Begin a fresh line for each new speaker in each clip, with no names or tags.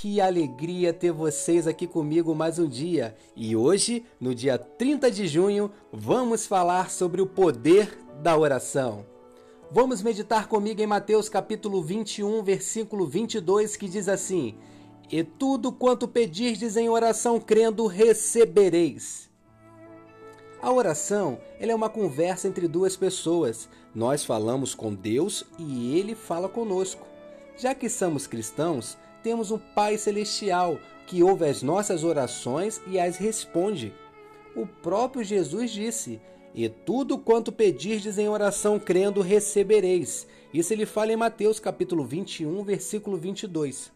que alegria ter vocês aqui comigo mais um dia. E hoje, no dia 30 de junho, vamos falar sobre o poder da oração. Vamos meditar comigo em Mateus capítulo 21, versículo 22, que diz assim: E tudo quanto pedirdes em oração crendo, recebereis. A oração é uma conversa entre duas pessoas. Nós falamos com Deus e Ele fala conosco. Já que somos cristãos, temos um Pai Celestial que ouve as nossas orações e as responde. O próprio Jesus disse: E tudo quanto pedirdes em oração crendo, recebereis. Isso ele fala em Mateus capítulo 21, versículo 22.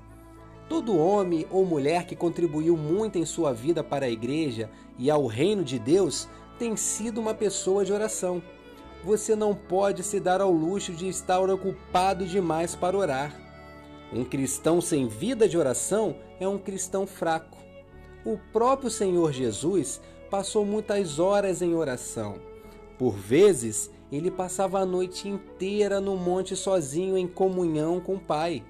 Todo homem ou mulher que contribuiu muito em sua vida para a igreja e ao reino de Deus tem sido uma pessoa de oração. Você não pode se dar ao luxo de estar ocupado demais para orar. Um cristão sem vida de oração é um cristão fraco. O próprio Senhor Jesus passou muitas horas em oração. Por vezes, ele passava a noite inteira no monte sozinho em comunhão com o Pai.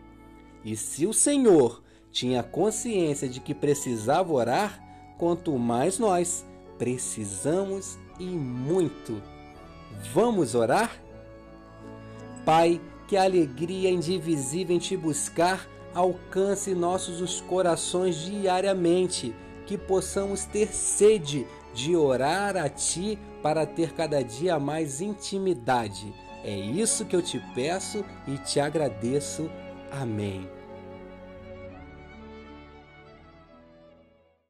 E se o Senhor tinha consciência de que precisava orar, quanto mais nós precisamos e muito. Vamos orar? Pai, que a alegria indivisível em te buscar alcance nossos os corações diariamente, que possamos ter sede de orar a ti para ter cada dia mais intimidade. É isso que eu te peço e te agradeço. Amém.